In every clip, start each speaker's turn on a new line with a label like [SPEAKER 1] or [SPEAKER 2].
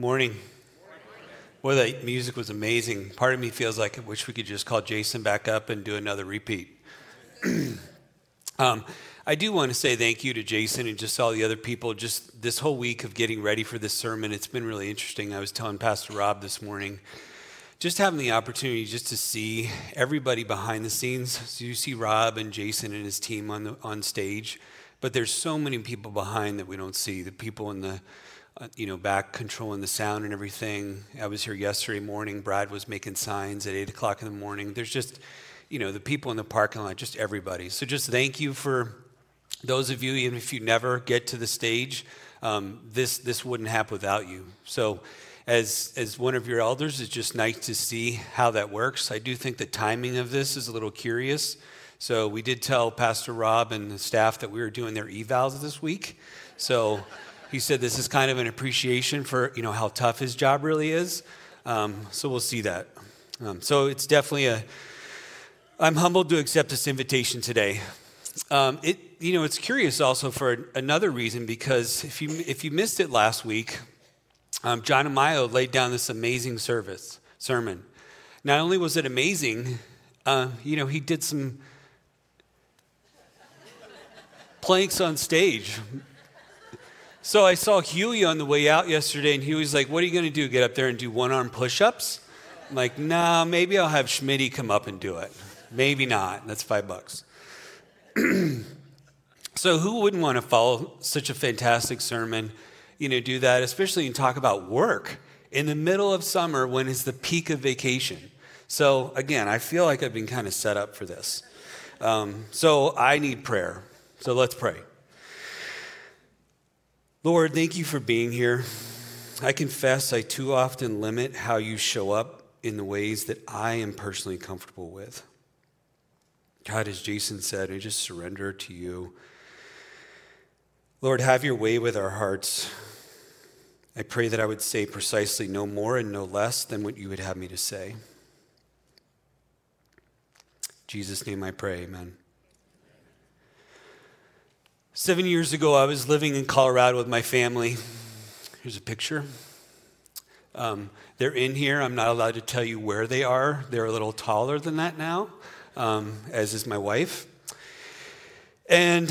[SPEAKER 1] Morning. Boy, that music was amazing. Part of me feels like I wish we could just call Jason back up and do another repeat. um, I do want to say thank you to Jason and just all the other people. Just this whole week of getting ready for this sermon, it's been really interesting. I was telling Pastor Rob this morning, just having the opportunity just to see everybody behind the scenes. So you see Rob and Jason and his team on the on stage, but there's so many people behind that we don't see. The people in the uh, you know, back controlling the sound and everything. I was here yesterday morning. Brad was making signs at eight o'clock in the morning. There's just, you know, the people in the parking lot, just everybody. So just thank you for those of you, even if you never get to the stage. Um, this this wouldn't happen without you. So as, as one of your elders, it's just nice to see how that works. I do think the timing of this is a little curious. So we did tell Pastor Rob and the staff that we were doing their evals this week. So he said this is kind of an appreciation for you know how tough his job really is. Um, so we'll see that. Um, so it's definitely a. I'm humbled to accept this invitation today. Um, it you know it's curious also for another reason because if you if you missed it last week, um, John Amayo laid down this amazing service sermon. Not only was it amazing, uh, you know, he did some planks on stage. So I saw Huey on the way out yesterday, and Huey's like, What are you going to do? Get up there and do one arm push ups? I'm like, Nah, maybe I'll have Schmitty come up and do it. Maybe not. That's five bucks. so who wouldn't want to follow such a fantastic sermon? you know, do that, especially and talk about work in the middle of summer when it's the peak of vacation. So again, I feel like I've been kind of set up for this. Um, so I need prayer. So let's pray. Lord, thank you for being here. I confess I too often limit how you show up in the ways that I am personally comfortable with. God, as Jason said, I just surrender to you. Lord, have your way with our hearts. I pray that I would say precisely no more and no less than what you would have me to say. In Jesus' name I pray, amen. Seven years ago, I was living in Colorado with my family. Here's a picture. Um, they're in here. I'm not allowed to tell you where they are. They're a little taller than that now, um, as is my wife. And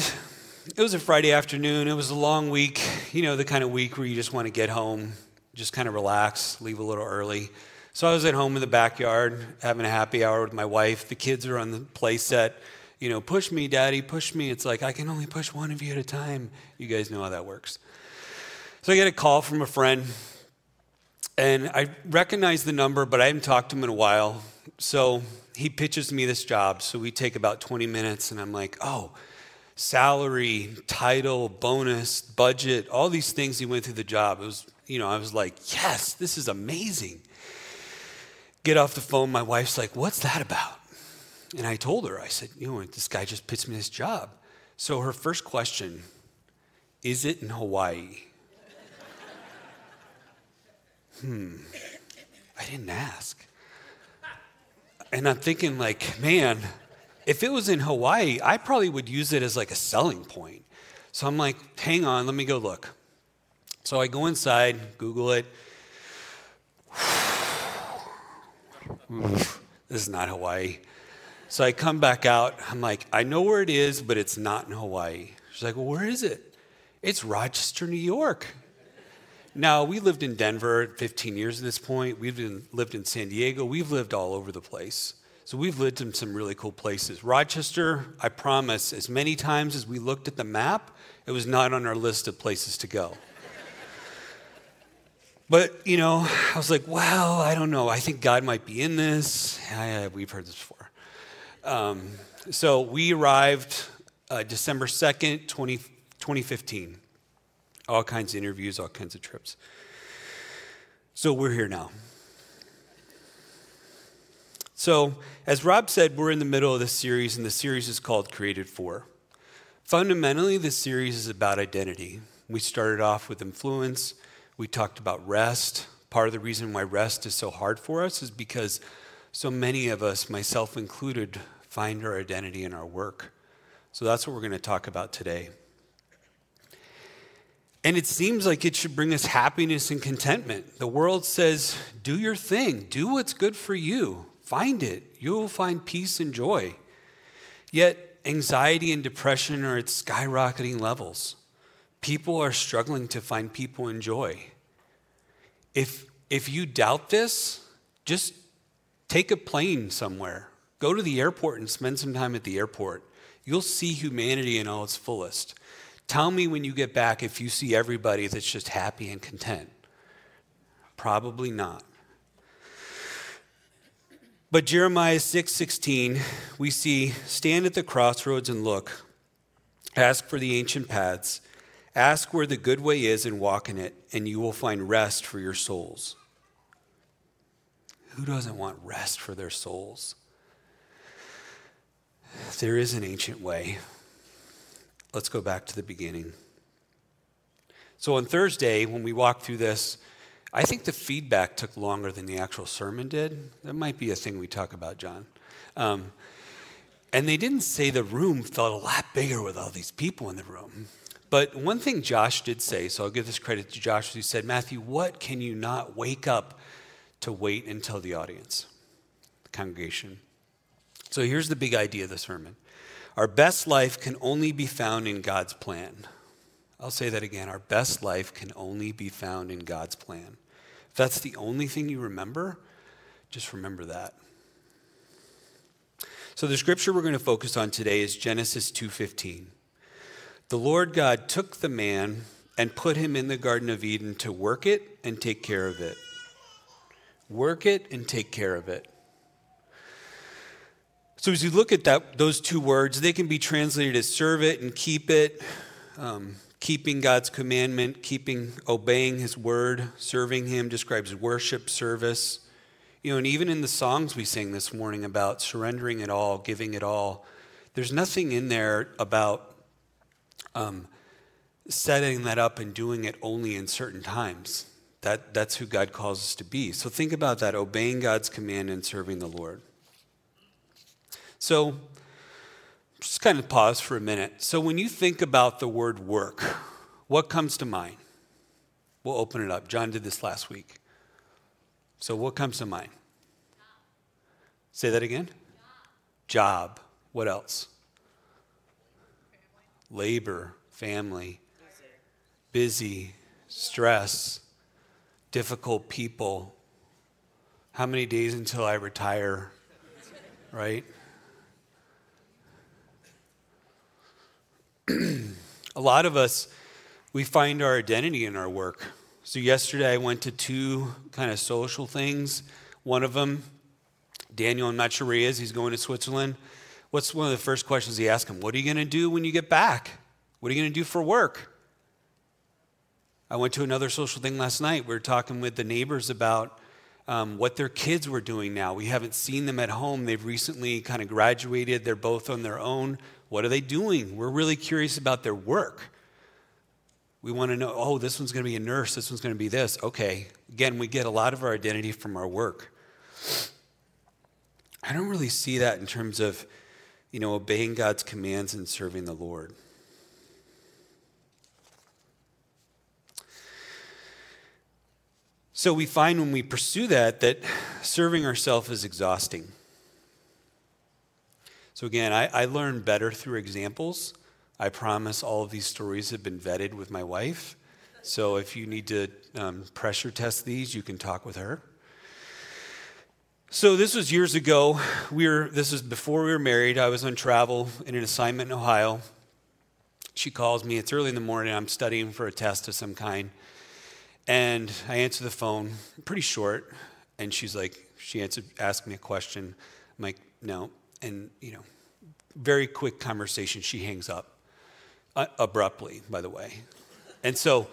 [SPEAKER 1] it was a Friday afternoon. It was a long week, you know, the kind of week where you just want to get home, just kind of relax, leave a little early. So I was at home in the backyard having a happy hour with my wife. The kids are on the play set. You know, push me, daddy, push me. It's like, I can only push one of you at a time. You guys know how that works. So I get a call from a friend, and I recognize the number, but I haven't talked to him in a while. So he pitches me this job. So we take about 20 minutes, and I'm like, oh, salary, title, bonus, budget, all these things he went through the job. It was, you know, I was like, yes, this is amazing. Get off the phone. My wife's like, what's that about? And I told her, I said, you know, this guy just pitched me this job. So her first question, is it in Hawaii? hmm, I didn't ask. And I'm thinking, like, man, if it was in Hawaii, I probably would use it as like a selling point. So I'm like, hang on, let me go look. So I go inside, Google it. this is not Hawaii. So I come back out. I'm like, I know where it is, but it's not in Hawaii. She's like, well, where is it? It's Rochester, New York. Now, we lived in Denver 15 years at this point. We've lived in San Diego. We've lived all over the place. So we've lived in some really cool places. Rochester, I promise, as many times as we looked at the map, it was not on our list of places to go. But, you know, I was like, well, I don't know. I think God might be in this. Yeah, we've heard this before. Um, so we arrived uh, December 2nd, 20, 2015. All kinds of interviews, all kinds of trips. So we're here now. So, as Rob said, we're in the middle of this series, and the series is called Created For. Fundamentally, this series is about identity. We started off with influence, we talked about rest. Part of the reason why rest is so hard for us is because so many of us, myself included, find our identity in our work. So, that's what we're going to talk about today. And it seems like it should bring us happiness and contentment. The world says, do your thing, do what's good for you, find it. You will find peace and joy. Yet, anxiety and depression are at skyrocketing levels. People are struggling to find people and joy. If, if you doubt this, just take a plane somewhere. Go to the airport and spend some time at the airport. You'll see humanity in all its fullest. Tell me when you get back if you see everybody that's just happy and content. Probably not. But Jeremiah 6 16, we see, stand at the crossroads and look. Ask for the ancient paths. Ask where the good way is and walk in it, and you will find rest for your souls. Who doesn't want rest for their souls? There is an ancient way. Let's go back to the beginning. So on Thursday, when we walked through this, I think the feedback took longer than the actual sermon did. That might be a thing we talk about, John. Um, and they didn't say the room felt a lot bigger with all these people in the room. But one thing Josh did say, so I'll give this credit to Josh, he said, Matthew, what can you not wake up to wait until the audience, the congregation? So here's the big idea of the sermon our best life can only be found in God's plan. I'll say that again. Our best life can only be found in God's plan. If that's the only thing you remember, just remember that. So the scripture we're going to focus on today is Genesis 2:15. The Lord God took the man and put him in the garden of Eden to work it and take care of it. Work it and take care of it. So as you look at that, those two words, they can be translated as serve it and keep it, um, keeping God's commandment, keeping, obeying His word, serving Him describes worship, service. You know, and even in the songs we sing this morning about surrendering it all, giving it all, there's nothing in there about um, setting that up and doing it only in certain times. That, that's who God calls us to be. So think about that obeying God's command and serving the Lord. So, just kind of pause for a minute. So, when you think about the word work, what comes to mind? We'll open it up. John did this last week. So, what comes to mind? Say that again. Job. What else? Labor, family, busy, stress, difficult people. How many days until I retire? Right? a lot of us, we find our identity in our work. So, yesterday I went to two kind of social things. One of them, Daniel, I'm not sure where he is, he's going to Switzerland. What's one of the first questions he asked him? What are you going to do when you get back? What are you going to do for work? I went to another social thing last night. We were talking with the neighbors about um, what their kids were doing now. We haven't seen them at home. They've recently kind of graduated, they're both on their own. What are they doing? We're really curious about their work. We want to know, oh, this one's going to be a nurse, this one's going to be this. Okay. Again, we get a lot of our identity from our work. I don't really see that in terms of, you know, obeying God's commands and serving the Lord. So we find when we pursue that that serving ourselves is exhausting. So, again, I, I learn better through examples. I promise all of these stories have been vetted with my wife. So, if you need to um, pressure test these, you can talk with her. So, this was years ago. We were, this was before we were married. I was on travel in an assignment in Ohio. She calls me. It's early in the morning. I'm studying for a test of some kind. And I answer the phone, pretty short. And she's like, she answered, asked me a question. I'm like, no, and, you know, very quick conversation. She hangs up uh, abruptly, by the way. And so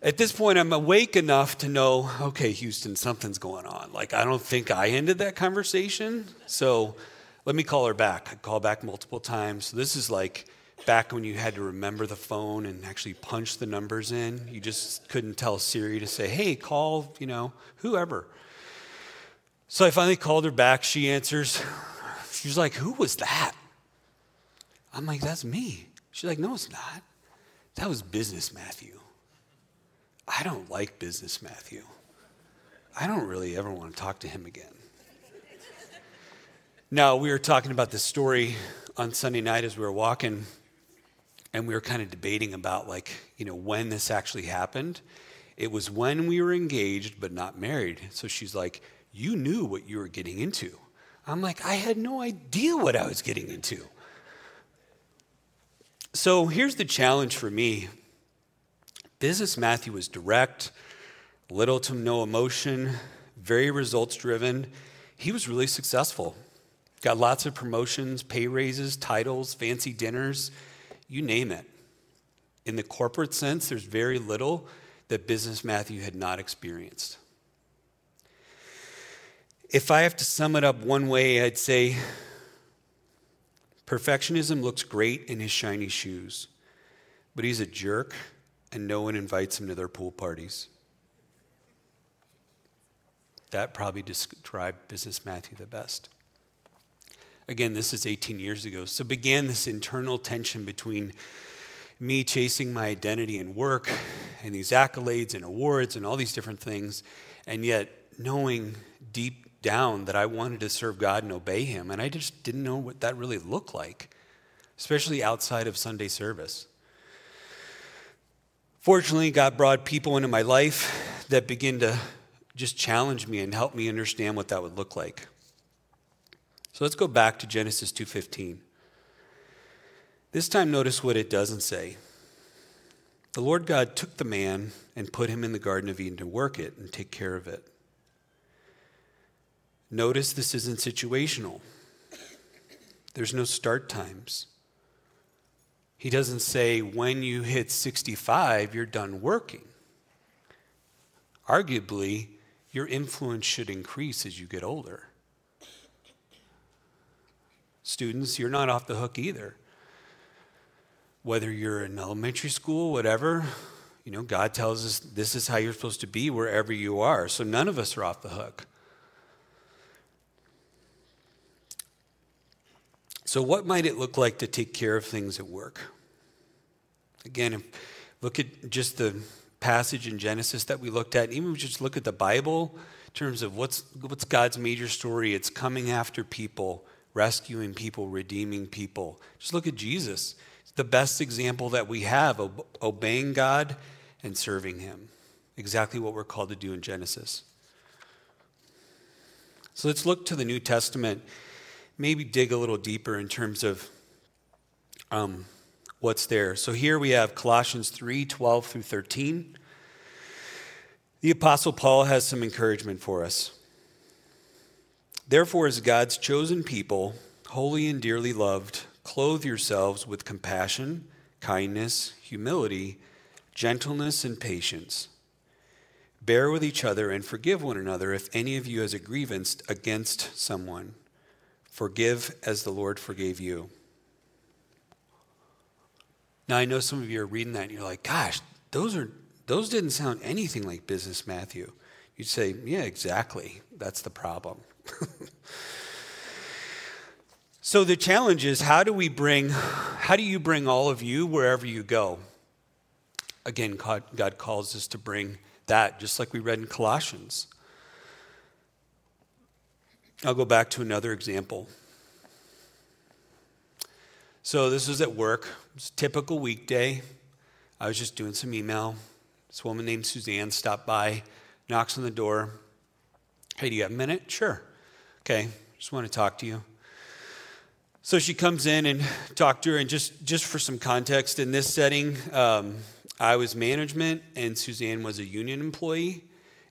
[SPEAKER 1] at this point, I'm awake enough to know, okay, Houston, something's going on. Like, I don't think I ended that conversation. So let me call her back. I call back multiple times. So this is like back when you had to remember the phone and actually punch the numbers in. You just couldn't tell Siri to say, hey, call, you know, whoever. So I finally called her back. She answers. She's like, Who was that? I'm like, That's me. She's like, No, it's not. That was business, Matthew. I don't like business Matthew. I don't really ever want to talk to him again. now, we were talking about this story on Sunday night as we were walking, and we were kind of debating about, like, you know, when this actually happened. It was when we were engaged but not married. So she's like, You knew what you were getting into. I'm like, I had no idea what I was getting into. So here's the challenge for me Business Matthew was direct, little to no emotion, very results driven. He was really successful. Got lots of promotions, pay raises, titles, fancy dinners, you name it. In the corporate sense, there's very little that Business Matthew had not experienced. If I have to sum it up one way, I'd say perfectionism looks great in his shiny shoes, but he's a jerk and no one invites him to their pool parties. That probably described Business Matthew the best. Again, this is 18 years ago. So began this internal tension between me chasing my identity and work and these accolades and awards and all these different things, and yet knowing deep down that I wanted to serve God and obey Him. And I just didn't know what that really looked like, especially outside of Sunday service. Fortunately, God brought people into my life that begin to just challenge me and help me understand what that would look like. So let's go back to Genesis 2:15. This time notice what it doesn't say. The Lord God took the man and put him in the garden of Eden to work it and take care of it. Notice this isn't situational. There's no start times. He doesn't say, when you hit 65, you're done working. Arguably, your influence should increase as you get older. Students, you're not off the hook either. Whether you're in elementary school, whatever, you know, God tells us this is how you're supposed to be wherever you are. So none of us are off the hook. So, what might it look like to take care of things at work? Again, look at just the passage in Genesis that we looked at, even just look at the Bible in terms of what's, what's God's major story. It's coming after people, rescuing people, redeeming people. Just look at Jesus. It's the best example that we have of obeying God and serving Him. Exactly what we're called to do in Genesis. So let's look to the New Testament maybe dig a little deeper in terms of um, what's there. So here we have Colossians 3 12 through 13. The Apostle Paul has some encouragement for us. Therefore, as God's chosen people, holy and dearly loved, clothe yourselves with compassion, kindness, humility, gentleness, and patience. Bear with each other and forgive one another if any of you has a grievance against someone. Forgive as the Lord forgave you. Now I know some of you are reading that and you're like, gosh, those are those didn't sound anything like business Matthew. You'd say, yeah, exactly. That's the problem. so the challenge is how do we bring how do you bring all of you wherever you go? Again, God, calls us to bring that, just like we read in Colossians. I'll go back to another example. So this was at work. It's a typical weekday. I was just doing some email. This woman named Suzanne stopped by, knocks on the door. Hey, do you have a minute? Sure. Okay, just want to talk to you. So she comes in and talked to her, and just, just for some context, in this setting, um, I was management and Suzanne was a union employee.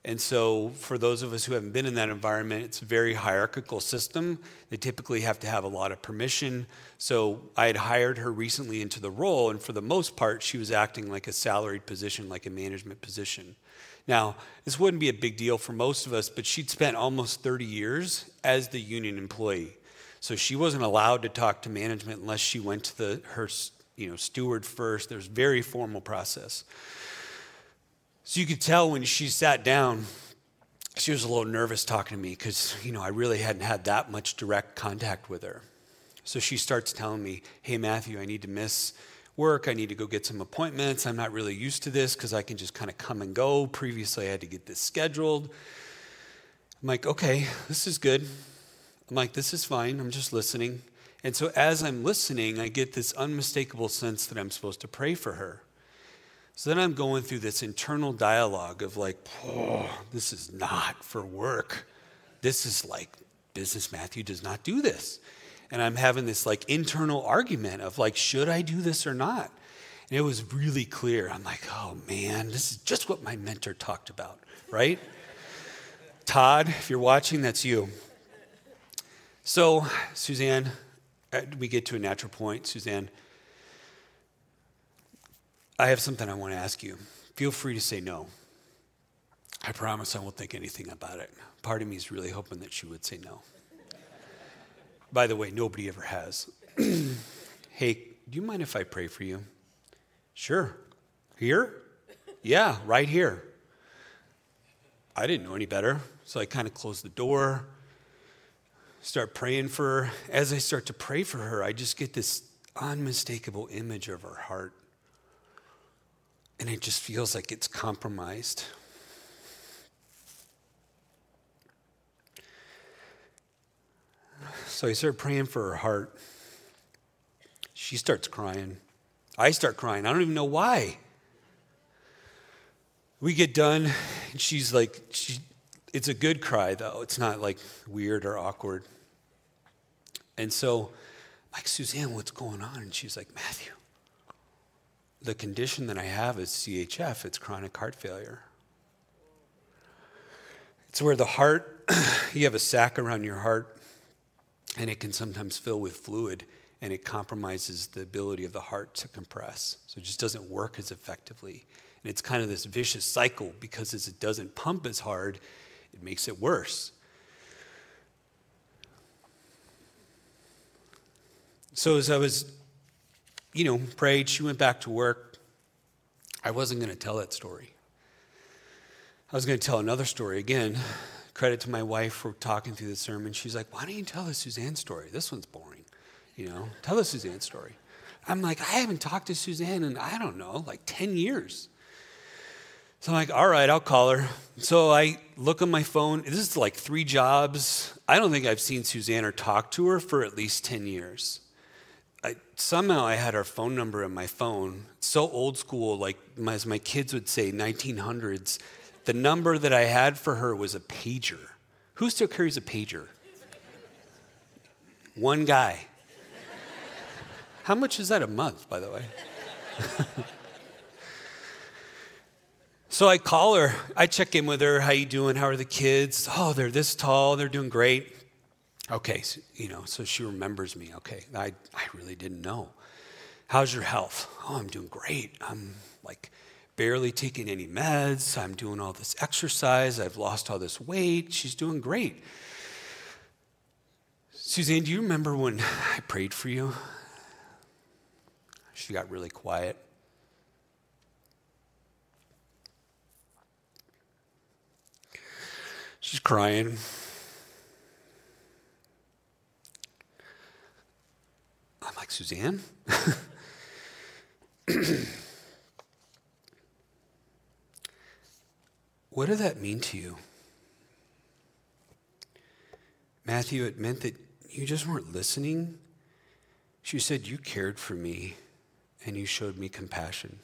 [SPEAKER 1] And so, for those of us who haven't been in that environment, it's a very hierarchical system. They typically have to have a lot of permission. So, I had hired her recently into the role, and for the most part, she was acting like a salaried position, like a management position. Now, this wouldn't be a big deal for most of us, but she'd spent almost 30 years as the union employee. So, she wasn't allowed to talk to management unless she went to the, her you know, steward first. There's very formal process. So you could tell when she sat down, she was a little nervous talking to me because, you know, I really hadn't had that much direct contact with her. So she starts telling me, hey, Matthew, I need to miss work. I need to go get some appointments. I'm not really used to this because I can just kind of come and go. Previously, I had to get this scheduled. I'm like, okay, this is good. I'm like, this is fine. I'm just listening. And so as I'm listening, I get this unmistakable sense that I'm supposed to pray for her. So then I'm going through this internal dialogue of like, oh, this is not for work. This is like business. Matthew does not do this. And I'm having this like internal argument of like, should I do this or not? And it was really clear. I'm like, oh man, this is just what my mentor talked about, right? Todd, if you're watching, that's you. So, Suzanne, uh, we get to a natural point. Suzanne, I have something I want to ask you. Feel free to say no. I promise I won't think anything about it. Part of me is really hoping that she would say no. By the way, nobody ever has. hey, do you mind if I pray for you? Sure. Here? Yeah, right here. I didn't know any better, so I kind of closed the door, start praying for her. As I start to pray for her, I just get this unmistakable image of her heart. And it just feels like it's compromised. So I started praying for her heart. She starts crying. I start crying. I don't even know why. We get done, and she's like, she, it's a good cry, though. It's not like weird or awkward. And so, like, Suzanne, what's going on? And she's like, Matthew, the condition that I have is CHF, it's chronic heart failure. It's where the heart, you have a sac around your heart and it can sometimes fill with fluid and it compromises the ability of the heart to compress. So it just doesn't work as effectively. And it's kind of this vicious cycle because as it doesn't pump as hard, it makes it worse. So as I was, you know, prayed, she went back to work. I wasn't going to tell that story. I was going to tell another story again credit to my wife for talking through the sermon. She's like, why don't you tell the Suzanne story? This one's boring. You know, tell the Suzanne story. I'm like, I haven't talked to Suzanne in, I don't know, like 10 years. So I'm like, all right, I'll call her. So I look on my phone. This is like three jobs. I don't think I've seen Suzanne or talked to her for at least 10 years. I, somehow I had her phone number in my phone. So old school, like as my kids would say, 1900s. The number that I had for her was a pager. Who still carries a pager? One guy. How much is that a month, by the way? so I call her. I check in with her. How you doing? How are the kids? Oh, they're this tall. They're doing great. Okay, so, you know, so she remembers me. Okay, I, I really didn't know. How's your health? Oh, I'm doing great. I'm like barely taking any meds. I'm doing all this exercise. I've lost all this weight. She's doing great. Suzanne, do you remember when I prayed for you? She got really quiet. She's crying. I'm like, Suzanne? What did that mean to you? Matthew, it meant that you just weren't listening. She said, You cared for me and you showed me compassion.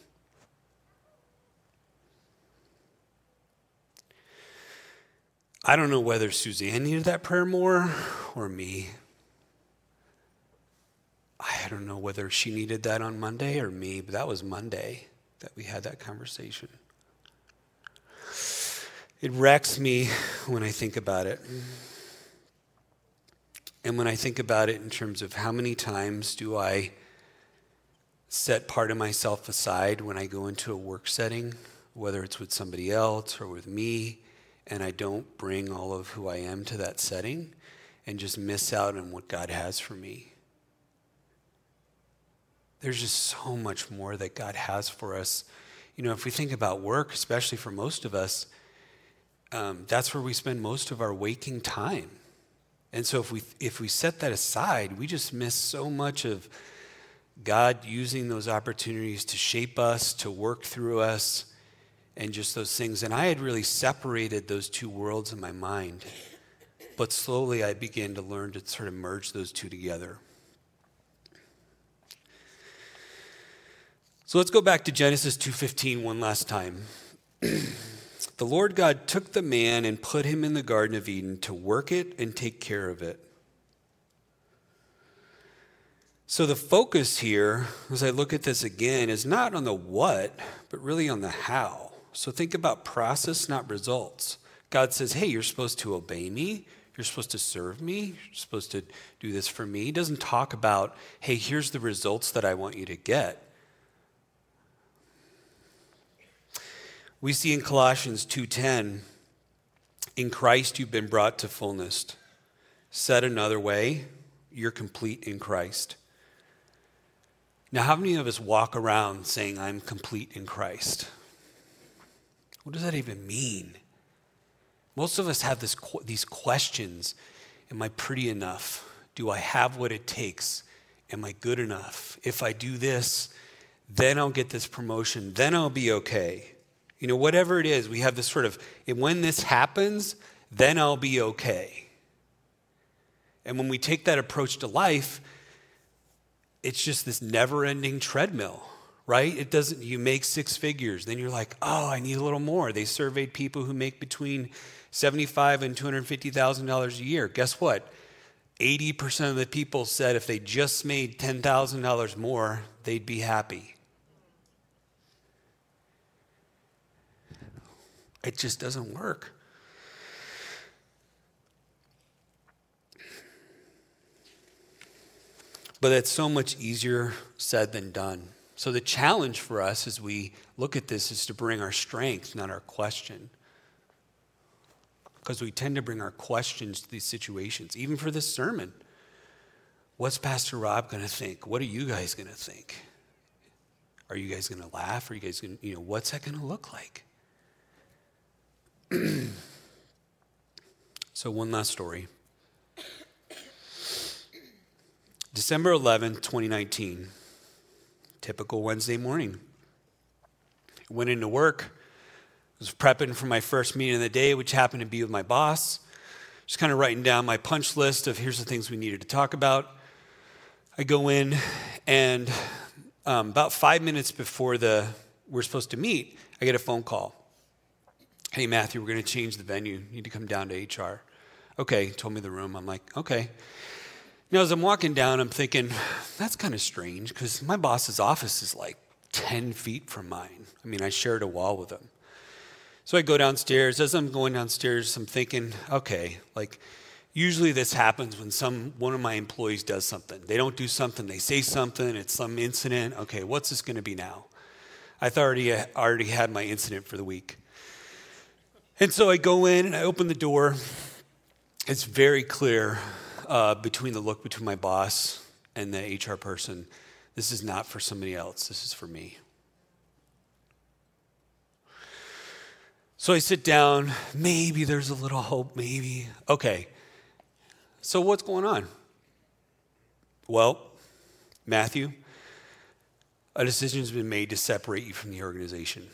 [SPEAKER 1] I don't know whether Suzanne needed that prayer more or me. I don't know whether she needed that on Monday or me, but that was Monday that we had that conversation. It wrecks me when I think about it. And when I think about it in terms of how many times do I set part of myself aside when I go into a work setting, whether it's with somebody else or with me, and I don't bring all of who I am to that setting and just miss out on what God has for me. There's just so much more that God has for us. You know, if we think about work, especially for most of us, um, that's where we spend most of our waking time. And so if we, if we set that aside, we just miss so much of God using those opportunities to shape us, to work through us, and just those things. And I had really separated those two worlds in my mind. But slowly I began to learn to sort of merge those two together. So let's go back to Genesis 2:15 one last time. the Lord God took the man and put him in the garden of Eden to work it and take care of it. So the focus here, as I look at this again, is not on the what, but really on the how. So think about process, not results. God says, hey, you're supposed to obey me. You're supposed to serve me. You're supposed to do this for me. He doesn't talk about, hey, here's the results that I want you to get. We see in Colossians 2:10, in Christ you've been brought to fullness. Said another way, you're complete in Christ. Now, how many of us walk around saying, I'm complete in Christ? What does that even mean? Most of us have this, these questions Am I pretty enough? Do I have what it takes? Am I good enough? If I do this, then I'll get this promotion, then I'll be okay. You know, whatever it is, we have this sort of, and when this happens, then I'll be okay. And when we take that approach to life, it's just this never ending treadmill, right? It doesn't, you make six figures, then you're like, oh, I need a little more. They surveyed people who make between 75 and $250,000 a year. Guess what? 80% of the people said if they just made $10,000 more, they'd be happy. It just doesn't work. But it's so much easier said than done. So the challenge for us as we look at this is to bring our strength, not our question. Because we tend to bring our questions to these situations, even for this sermon. What's Pastor Rob going to think? What are you guys going to think? Are you guys going to laugh? Are you guys going to, you know, what's that going to look like? so, one last story. December 11th, 2019, typical Wednesday morning. Went into work, was prepping for my first meeting of the day, which happened to be with my boss. Just kind of writing down my punch list of here's the things we needed to talk about. I go in, and um, about five minutes before the we're supposed to meet, I get a phone call. Hey, Matthew, we're going to change the venue. You need to come down to HR. Okay, told me the room. I'm like, okay. Know, as I'm walking down, I'm thinking, that's kind of strange because my boss's office is like 10 feet from mine. I mean, I shared a wall with him. So I go downstairs. As I'm going downstairs, I'm thinking, okay, like usually this happens when some one of my employees does something. They don't do something, they say something, it's some incident. Okay, what's this going to be now? I thought already already had my incident for the week. And so I go in and I open the door. It's very clear uh, between the look between my boss and the HR person. This is not for somebody else, this is for me. So I sit down. Maybe there's a little hope, maybe. Okay. So what's going on? Well, Matthew, a decision has been made to separate you from the organization.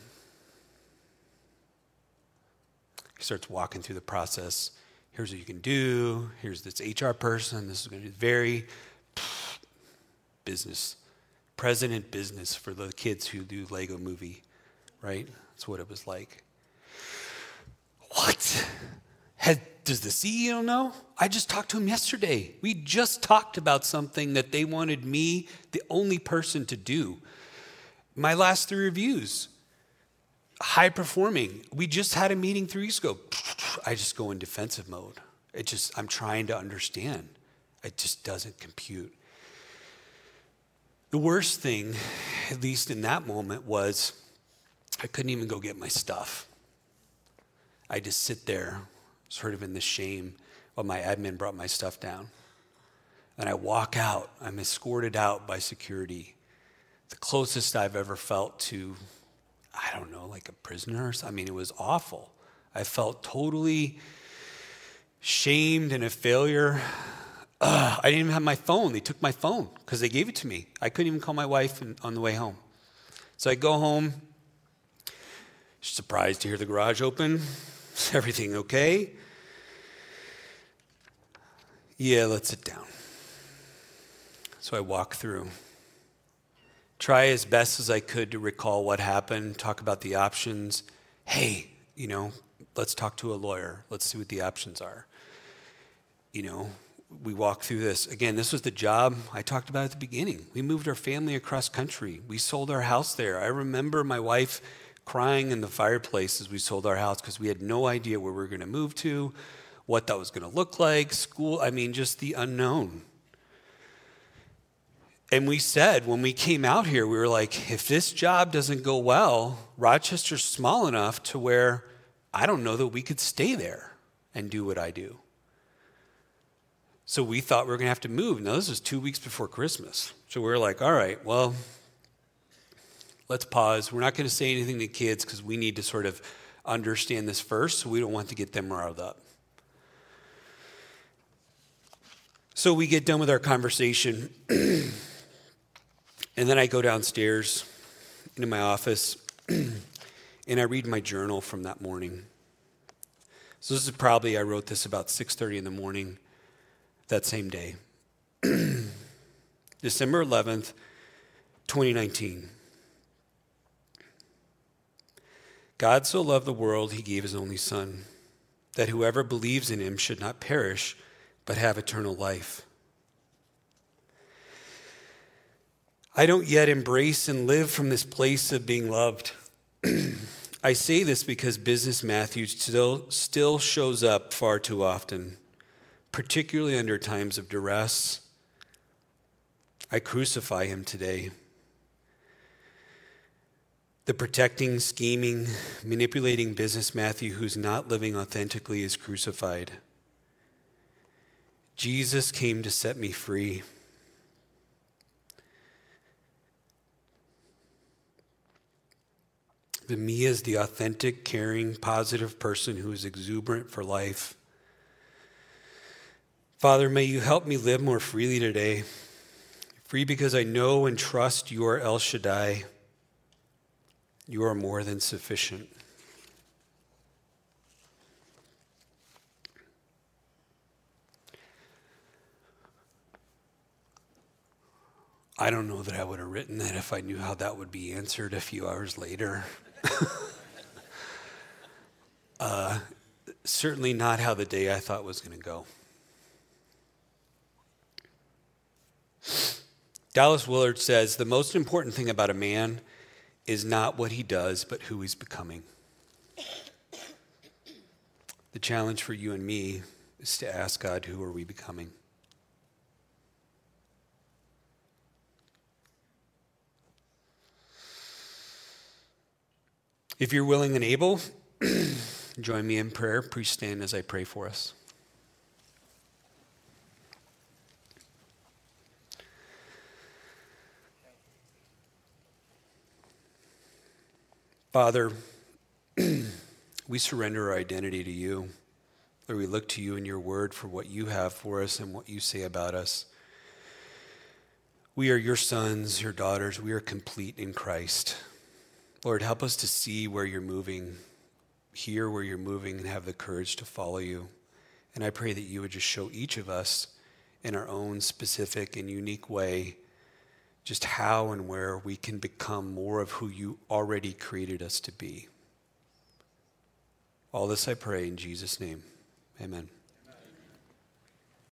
[SPEAKER 1] He starts walking through the process here's what you can do, here's this HR person, this is going to be very business, president business for the kids who do Lego movie, right? That's what it was like. What? Had, does the CEO know? I just talked to him yesterday. We just talked about something that they wanted me, the only person, to do. My last three reviews, high performing. We just had a meeting three weeks ago. I just go in defensive mode. It just, I'm trying to understand. It just doesn't compute. The worst thing, at least in that moment, was I couldn't even go get my stuff. I just sit there, sort of in the shame while my admin brought my stuff down. And I walk out. I'm escorted out by security. The closest I've ever felt to, I don't know, like a prisoner. I mean, it was awful. I felt totally shamed and a failure. uh, I didn't even have my phone. They took my phone because they gave it to me. I couldn't even call my wife on the way home. So I go home, surprised to hear the garage open. Is everything okay? Yeah, let's sit down. So I walk through. Try as best as I could to recall what happened, talk about the options. Hey, you know, let's talk to a lawyer. Let's see what the options are. You know, we walk through this. Again, this was the job I talked about at the beginning. We moved our family across country. We sold our house there. I remember my wife crying in the fireplace as we sold our house because we had no idea where we were going to move to, what that was going to look like, school, I mean, just the unknown. And we said when we came out here, we were like, if this job doesn't go well, Rochester's small enough to where I don't know that we could stay there and do what I do. So we thought we were going to have to move. Now, this was two weeks before Christmas. So we were like, all right, well, let's pause. We're not going to say anything to kids because we need to sort of understand this first, so we don't want to get them riled up. So we get done with our conversation, and then I go downstairs into my office, and I read my journal from that morning. So this is probably I wrote this about 6:30 in the morning that same day. December 11th, 2019. God so loved the world, he gave his only Son, that whoever believes in him should not perish, but have eternal life. I don't yet embrace and live from this place of being loved. I say this because Business Matthew still, still shows up far too often, particularly under times of duress. I crucify him today. The protecting, scheming, manipulating business Matthew who's not living authentically is crucified. Jesus came to set me free. The me is the authentic, caring, positive person who is exuberant for life. Father, may you help me live more freely today. Free because I know and trust you are El Shaddai you are more than sufficient. I don't know that I would have written that if I knew how that would be answered a few hours later. uh, certainly not how the day I thought was going to go. Dallas Willard says the most important thing about a man is not what he does, but who he's becoming. The challenge for you and me is to ask God, who are we becoming? If you're willing and able, join me in prayer. Please stand as I pray for us. Father, we surrender our identity to you. Lord, we look to you and your word for what you have for us and what you say about us. We are your sons, your daughters. We are complete in Christ. Lord, help us to see where you're moving, hear where you're moving, and have the courage to follow you. And I pray that you would just show each of us in our own specific and unique way just how and where we can become more of who you already created us to be. All this I pray in Jesus' name. Amen.